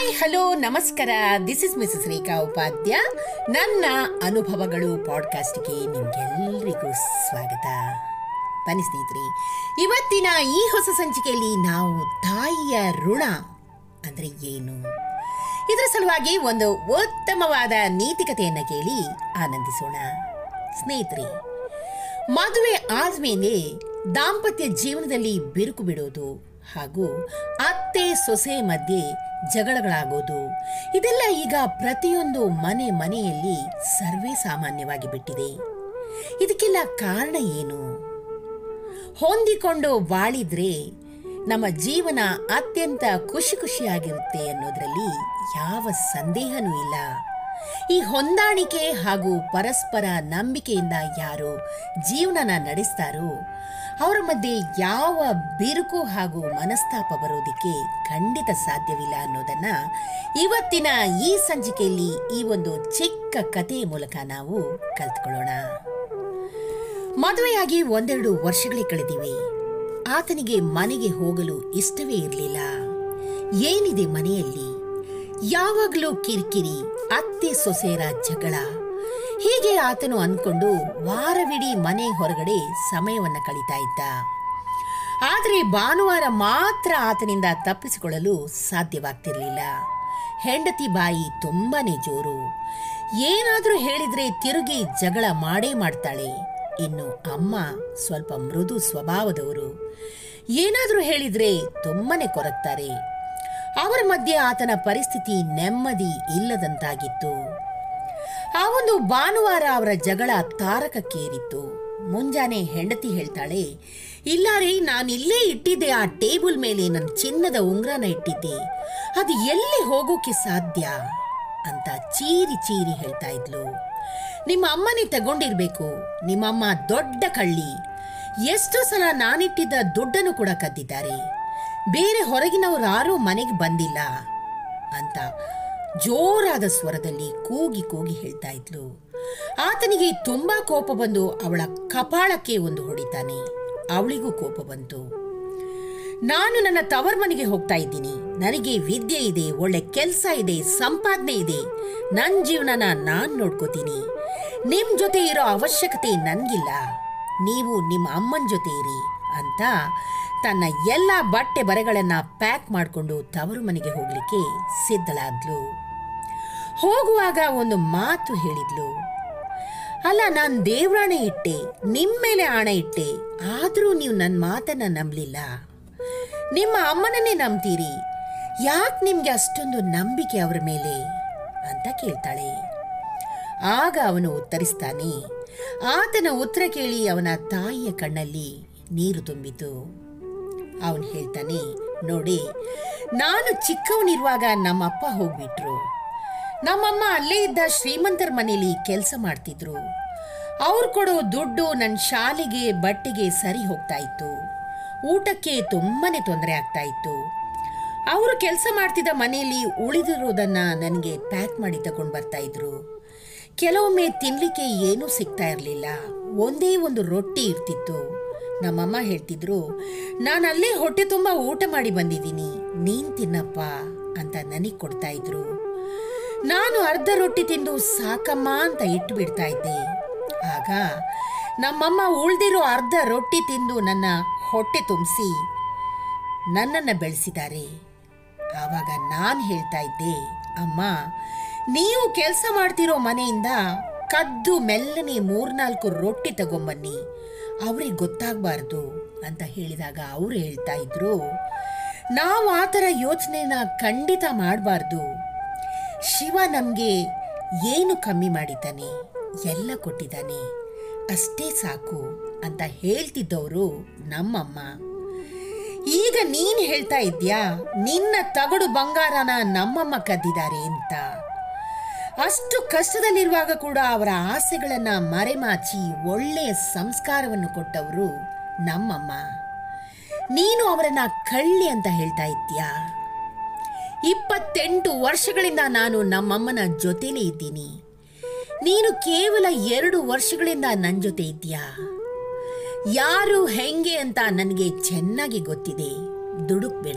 Hi hello ನಮಸ್ಕಾರ. This is Mrs Rekha Upadhya ನನ್ನ ಅನುಭವಗಳು ಪಾಡ್ಕಾಸ್ಟ್ಗೆ ನಿಮಗೆಲ್ಲರಿಗೂ ಸ್ವಾಗತ. ಬನ್ನಿ ಸ್ನೇಹಿತರೆ, ಇವತ್ತಿನ ಈ ಹೊಸ ಸಂಚಿಕೆಯಲ್ಲಿ ನಾವು ತಾಯಿಯ ಋಣ ಅಂದರೆ ಏನು? ಇದರ ಸಲುವಾಗಿ ಒಂದು ಉತ್ತಮವಾದ ನೀತಿಕತೆಯನ್ನು ಕೇಳಿ ಆನಂದಿಸೋಣ. ಸ್ನೇಹಿತರೆ, ಮದುವೆ ಆದಮೇಲೆ ದಾಂಪತ್ಯ ಜೀವನದಲ್ಲಿ ಬಿರುಕು ಬಿಡೋದು ಹಾಗೂ ಅತ್ತೆ ಸೊಸೆ ಮಧ್ಯೆ ಜಗಳಗಳಾಗೋದು. ಇದೆಲ್ಲ ಈಗ ಪ್ರತಿಯೊಂದು ಮನೆ ಮನೆಯಲ್ಲಿ ಸರ್ವೇ ಸಾಮಾನ್ಯವಾಗಿ ಬಿಟ್ಟಿದೆ. ಇದಕ್ಕೆಲ್ಲ ಕಾರಣ ಏನು? ಹೊಂದಿಕೊಂಡು ಬಾಳಿದ್ರೆ ನಮ್ಮ ಜೀವನ ಅತ್ಯಂತ ಖುಷಿ ಖುಷಿಯಾಗಿರುತ್ತೆ ಅನ್ನೋದ್ರಲ್ಲಿ ಯಾವ ಸಂದೇಹನೂ ಇಲ್ಲ. ಈ ಹೊಂದಾಣಿಕೆ ಹಾಗೂ ಪರಸ್ಪರ ನಂಬಿಕೆಯಿಂದ ಯಾರು ಜೀವನನ ನಡೆಸ್ತಾರೋ, ಅವರ ಮಧ್ಯೆ ಯಾವ ಬಿರುಕು ಹಾಗೂ ಮನಸ್ತಾಪ ಬರೋದಕ್ಕೆ ಖಂಡಿತ ಸಾಧ್ಯವಿಲ್ಲ ಅನ್ನೋದನ್ನ ಇವತ್ತಿನ ಈ ಸಂಚಿಕೆಯಲ್ಲಿ ಈ ಒಂದು ಚಿಕ್ಕ ಕಥೆಯ ಮೂಲಕ ನಾವು ಕಲ್ತ್ಕೊಳ್ಳೋಣ. ಮದುವೆಯಾಗಿ ಒಂದೆರಡು ವರ್ಷಗಳೇ ಕಳೆದಿವೆ. ಆತನಿಗೆ ಮನೆಗೆ ಹೋಗಲು ಇಷ್ಟವೇ ಇರಲಿಲ್ಲ. ಏನಿದೆ ಮನೆಯಲ್ಲಿ? ಯಾವಾಗಲೂ ಕಿರಿಕಿರಿ ಅತ್ತೆ ಸೊಸೆಯರ ಜಗಳ ಹೀಗೆ ಆತನು ಅಂದ್ಕೊಂಡು ವಾರವಿಡೀ ಮನೆ ಹೊರಗಡೆ ಸಮಯವನ್ನ ಕಳೀತಾ ಇದ್ದ. ಆದರೆ ಭಾನುವಾರ ಮಾತ್ರ ಆತನಿಂದ ತಪ್ಪಿಸಿಕೊಳ್ಳಲು ಸಾಧ್ಯವಾಗ್ತಿರಲಿಲ್ಲ. ಹೆಂಡತಿ ಬಾಯಿ ತುಂಬಾನೇ ಜೋರು. ಏನಾದರೂ ಹೇಳಿದ್ರೆ ತಿರುಗಿ ಜಗಳ ಮಾಡೇ ಮಾಡ್ತಾಳೆ. ಇನ್ನು ಅಮ್ಮ ಸ್ವಲ್ಪ ಮೃದು ಸ್ವಭಾವದವರು. ಏನಾದರೂ ಹೇಳಿದ್ರೆ ತುಂಬಾನೇ ಕೊರಗ್ತಾರೆ. ಅವರ ಮಧ್ಯೆ ಆತನ ಪರಿಸ್ಥಿತಿ ನೆಮ್ಮದಿ ಇಲ್ಲದಂತಾಗಿತ್ತು. ಆ ಒಂದು ಭಾನುವಾರ ಅವರ ಜಗಳ ತಾರಕಕ್ಕೇರಿತ್ತು. ಮುಂಜಾನೆ ಹೆಂಡತಿ ಹೇಳ್ತಾಳೆ, ಇಲ್ಲ ರೀ, ನಾನು ಇಲ್ಲೇ ಇಟ್ಟಿದ್ದೆ, ಆ ಟೇಬಲ್ ಮೇಲೆ ನನ್ನ ಚಿನ್ನದ ಉಂಗ್ರನ ಇಟ್ಟಿದ್ದೆ. ಅದು ಎಲ್ಲಿ ಹೋಗೋಕೆ ಸಾಧ್ಯ? ಅಂತ ಚೀರಿ ಚೀರಿ ಹೇಳ್ತಾ ಇದ್ಲು. ನಿಮ್ಮ ಅಮ್ಮನೇ ತಗೊಂಡಿರ್ಬೇಕು. ನಿಮ್ಮಮ್ಮ ದೊಡ್ಡ ಕಳ್ಳಿ. ಎಷ್ಟು ಸಲ ನಾನಿಟ್ಟಿದ್ದ ದುಡ್ಡನ್ನು ಕೂಡ ಕದ್ದಿದ್ದಾರೆ. ಬೇರೆ ಹೊರಗಿನವರು ಯಾರೂ ಮನೆಗೆ ಬಂದಿಲ್ಲ ಅಂತ ಜೋರಾದ ಸ್ವರದಲ್ಲಿ ಕೂಗಿ ಕೂಗಿ ಹೇಳ್ತಾ ಇದ್ಲು. ಆತನಿಗೆ ತುಂಬಾ ಕೋಪ ಬಂದು ಅವಳ ಕಪಾಳಕ್ಕೆ ಒಂದು ಹೊಡಿತಾನೆ. ಅವಳಿಗೂ ಕೋಪ ಬಂತು. ನಾನು ನನ್ನ ತವರ್ ಮನೆಗೆ ಹೋಗ್ತಾ ಇದ್ದೀನಿ. ನನಗೆ ವಿದ್ಯೆ ಇದೆ, ಒಳ್ಳೆ ಕೆಲಸ ಇದೆ, ಸಂಪಾದನೆ ಇದೆ. ನನ್ನ ಜೀವನನ ನಾನು ನೋಡ್ಕೋತೀನಿ. ನಿಮ್ಮ ಜೊತೆ ಇರೋ ಅವಶ್ಯಕತೆ ನನಗಿಲ್ಲ. ನೀವು ನಿಮ್ಮ ಅಮ್ಮನ ಜೊತೆ ಇರಿ. ಅಂತ ತನ್ನ ಎಲ್ಲ ಬಟ್ಟೆ ಬರೆಗಳನ್ನು ಪ್ಯಾಕ್ ಮಾಡಿಕೊಂಡು ತವರು ಮನೆಗೆ ಹೋಗಲಿಕ್ಕೆ ಸಿದ್ಧಳಾದ್ಲು. ಹೋಗುವಾಗ ಒಂದು ಮಾತು ಹೇಳಿದ್ಲು. ಅಲ್ಲ, ನಾನು ದೇವ್ರಾಣೆ ಇಟ್ಟೆ ನಿಮ್ಮ ಮೇಲೆ ಆಣೆ ಇಟ್ಟೆ, ಆದರೂ ನೀವು ನನ್ನ ಮಾತನ್ನು ನಂಬಲಿಲ್ಲ. ನಿಮ್ಮ ಅಮ್ಮನನ್ನೇ ನಂಬ್ತೀರಿ, ಯಾಕೆ ನಿಮಗೆ ಅಷ್ಟೊಂದು ನಂಬಿಕೆ ಅವರ ಮೇಲೆ? ಅಂತ ಕೇಳ್ತಾಳೆ. ಆಗ ಅವನು ಉತ್ತರಿಸ್ತಾನೆ, ಆತನ ಉತ್ತರ ಕೇಳಿ ಅವನ ತಾಯಿಯ ಕಣ್ಣಲ್ಲಿ ನೀರು ತುಂಬಿತು. ಅವನು ಹೇಳ್ತಾನೆ, ನೋಡಿ, ನಾನು ಚಿಕ್ಕವನಿರುವಾಗ ನಮ್ಮಪ್ಪ ಹೋಗ್ಬಿಟ್ರು. ನಮ್ಮಮ್ಮ ಅಲ್ಲೇ ಇದ್ದ ಶ್ರೀಮಂತರ ಮನೇಲಿ ಕೆಲಸ ಮಾಡ್ತಿದ್ರು. ಅವ್ರು ಕೊಡೋ ದುಡ್ಡು ನನ್ನ ಶಾಲೆಗೆ, ಬಟ್ಟೆಗೆ ಸರಿ ಹೋಗ್ತಾ ಇತ್ತು. ಊಟಕ್ಕೆ ತುಂಬಾ ತೊಂದರೆ ಆಗ್ತಾ ಇತ್ತು. ಅವರು ಕೆಲಸ ಮಾಡ್ತಿದ್ದ ಮನೆಯಲ್ಲಿ ಉಳಿದಿರೋದನ್ನ ನನಗೆ ಪ್ಯಾಕ್ ಮಾಡಿ ತಗೊಂಡು ಬರ್ತಾ ಇದ್ರು. ಕೆಲವೊಮ್ಮೆ ತಿನ್ಲಿಕ್ಕೆ ಏನೂ ಸಿಗ್ತಾ ಇರಲಿಲ್ಲ. ಒಂದೇ ಒಂದು ರೊಟ್ಟಿ ಇರ್ತಿತ್ತು. ನಮ್ಮಮ್ಮ ಹೇಳ್ತಿದ್ರು, ನಾನು ಅಲ್ಲೇ ಹೊಟ್ಟೆ ತುಂಬ ಊಟ ಮಾಡಿ ಬಂದಿದ್ದೀನಿ, ನೀನು ತಿನ್ನಪ್ಪ ಅಂತ ನನಗೆ ಕೊಡ್ತಾ ಇದ್ರು. ನಾನು ಅರ್ಧ ರೊಟ್ಟಿ ತಿಂದು ಸಾಕಮ್ಮ ಅಂತ ಇಟ್ಟು ಬಿಡ್ತಾ ಇದ್ದೆ. ಆಗ ನಮ್ಮಮ್ಮ ಉಳ್ದಿರೋ ಅರ್ಧ ರೊಟ್ಟಿ ತಿಂದು ನನ್ನ ಹೊಟ್ಟೆ ತುಂಬಿಸಿ ನನ್ನನ್ನು ಬೆಳೆಸಿದ್ದಾರೆ. ಆವಾಗ ನಾನು ಹೇಳ್ತಾ ಇದ್ದೆ, ಅಮ್ಮ, ನೀವು ಕೆಲಸ ಮಾಡ್ತಿರೋ ಮನೆಯಿಂದ ಕದ್ದು ಮೆಲ್ಲನೆ ಮೂರ್ನಾಲ್ಕು ರೊಟ್ಟಿ ತಗೊಂಬನ್ನಿ. ಅವ್ರಿಗೆ ಗೊತ್ತಾಗಬಾರ್ದು ಅಂತ ಹೇಳಿದಾಗ ಅವರು ಹೇಳ್ತಾ ಇದ್ರು, ನಾವು ಆ ಥರ ಯೋಚನೆನ ಖಂಡಿತ ಮಾಡಬಾರ್ದು. ಶಿವ ನಮಗೆ ಏನು ಕಮ್ಮಿ ಮಾಡಿದ್ದಾನೆ, ಎಲ್ಲ ಕೊಟ್ಟಿದ್ದಾನೆ, ಅಷ್ಟೇ ಸಾಕು ಅಂತ ಹೇಳ್ತಿದ್ದವರು ನಮ್ಮಮ್ಮ. ಈಗ ನೀನು ಹೇಳ್ತಾ ಇದ್ಯಾ ನಿನ್ನ ತಗಡು ಬಂಗಾರನ ನಮ್ಮಮ್ಮ ಕದ್ದಿದ್ದಾರೆ ಅಂತ. ಅಷ್ಟು ಕಷ್ಟದಲ್ಲಿರುವಾಗ ಕೂಡ ಅವರ ಆಸೆಗಳನ್ನ ಮರೆಮಾಚಿ ಒಳ್ಳೆಯ ಸಂಸ್ಕಾರವನ್ನು ಕೊಟ್ಟವರು ನಮ್ಮಮ್ಮ. ನೀನು ಅವರನ್ನ ಕಳ್ಳಿ ಅಂತ ಹೇಳ್ತಾ ಇದ್ಯಾ ಇಪ್ಪತ್ತೆಂಟು ವರ್ಷಗಳಿಂದ ನಾನು ನಮ್ಮಮ್ಮನ ಜೊತೆಲೇ ಇದ್ದೀನಿ. ನೀನು ಕೇವಲ ಎರಡು ವರ್ಷಗಳಿಂದ ನನ್ನ ಜೊತೆ ಇದ್ದೀಯಾ? ಯಾರು ಹೆಂಗೆ ಅಂತ ನನಗೆ ಚೆನ್ನಾಗಿ ಗೊತ್ತಿದೆ. ದುಡುಕ್ಬೇಡ.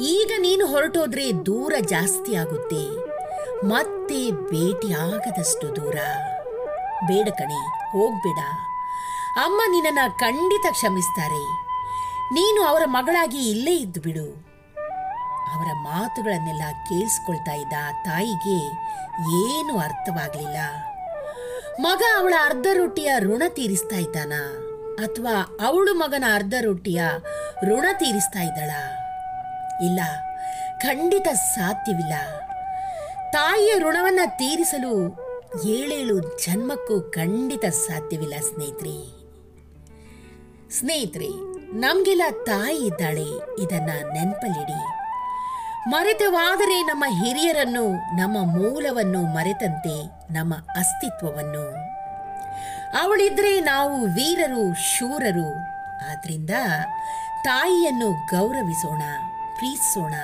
ಈಗ ನೀನು ಹೊರಟೋದ್ರೆ ದೂರ ಜಾಸ್ತಿ ಆಗುತ್ತೆ. ಮತ್ತೆ ಭೇಟಿಯಾಗದಷ್ಟು ದೂರ. ಬೇಡ ಕಣೆ, ಹೋಗ್ಬೇಡ. ಅಮ್ಮ ನಿನ್ನನ್ನು ಖಂಡಿತ ಕ್ಷಮಿಸ್ತಾರೆ. ನೀನು ಅವರ ಮಗಳಾಗಿ ಇಲ್ಲೇ ಇದ್ದು ಬಿಡು. ಅವರ ಮಾತುಗಳನ್ನೆಲ್ಲ ಕೇಳಿಸ್ಕೊಳ್ತಾ ಇದ್ದ ತಾಯಿಗೆ ಏನು ಅರ್ಥವಾಗಲಿಲ್ಲ. ಮಗ ಅವಳ ಅರ್ಧ ರೊಟ್ಟಿಯ ಋಣ ತೀರಿಸ್ತಾ ಇದ್ದಾನ, ಅಥವಾ ಅವಳು ಮಗನ ಅರ್ಧ ರೊಟ್ಟಿಯ ಋಣ ತೀರಿಸ್ತಾ ಇದ್ದಾಳ. ಇಲ್ಲ, ಖಂಡಿತ ಸಾಧ್ಯವಿಲ್ಲ. ತಾಯಿಯ ಋಣವನ್ನ ತೀರಿಸಲು ಏಳೇಳು ಜನ್ಮಕ್ಕೂ ಖಂಡಿತ ಸಾಧ್ಯವಿಲ್ಲ ಸ್ನೇಹಿತರೆ. ಸ್ನೇಹಿತರೆ, ನಮಗೆಲ್ಲ ತಾಯಿ ಇದ್ದಾಳೆ, ಇದನ್ನ ನೆನಪಲ್ಲಿಡಿ. ಮರೆತವಾದರೆ ನಮ್ಮ ಹಿರಿಯರನ್ನು, ನಮ್ಮ ಮೂಲವನ್ನು ಮರೆತಂತೆ ನಮ್ಮ ಅಸ್ತಿತ್ವವನ್ನು. ಅವಳಿದ್ರೆ ನಾವು ವೀರರು, ಶೂರರು. ಆದ್ರಿಂದ ತಾಯಿಯನ್ನು ಗೌರವಿಸೋಣ, ಪ್ರೀತಿಸೋಣ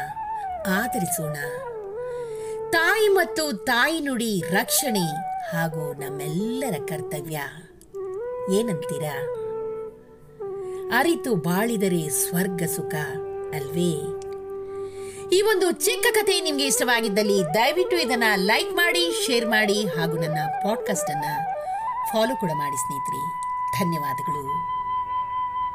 ಆದರಿಸೋಣ ತಾಯಿ ಮತ್ತು ತಾಯಿ ನುಡಿ ರಕ್ಷಣೆ ಹಾಗೂ ನಮ್ಮೆಲ್ಲರ ಕರ್ತವ್ಯ. ಏನಂತೀರಾ? ಅರಿತು ಬಾಳಿದರೆ ಸ್ವರ್ಗ ಸುಖ ಅಲ್ವೇ? ಈ ಒಂದು ಚಿಕ್ಕ ಕಥೆ ನಿಮಗೆ ಇಷ್ಟವಾಗಿದ್ದಲ್ಲಿ ದಯವಿಟ್ಟು ಇದನ್ನ ಲೈಕ್ ಮಾಡಿ, ಶೇರ್ ಮಾಡಿ ಹಾಗೂ ನನ್ನ ಪಾಡ್ಕಾಸ್ಟ್ ಅನ್ನ ಫಾಲೋ ಕೂಡ ಮಾಡಿ ಸ್ನೇಹಿತರೆ. ಧನ್ಯವಾದಗಳು.